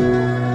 you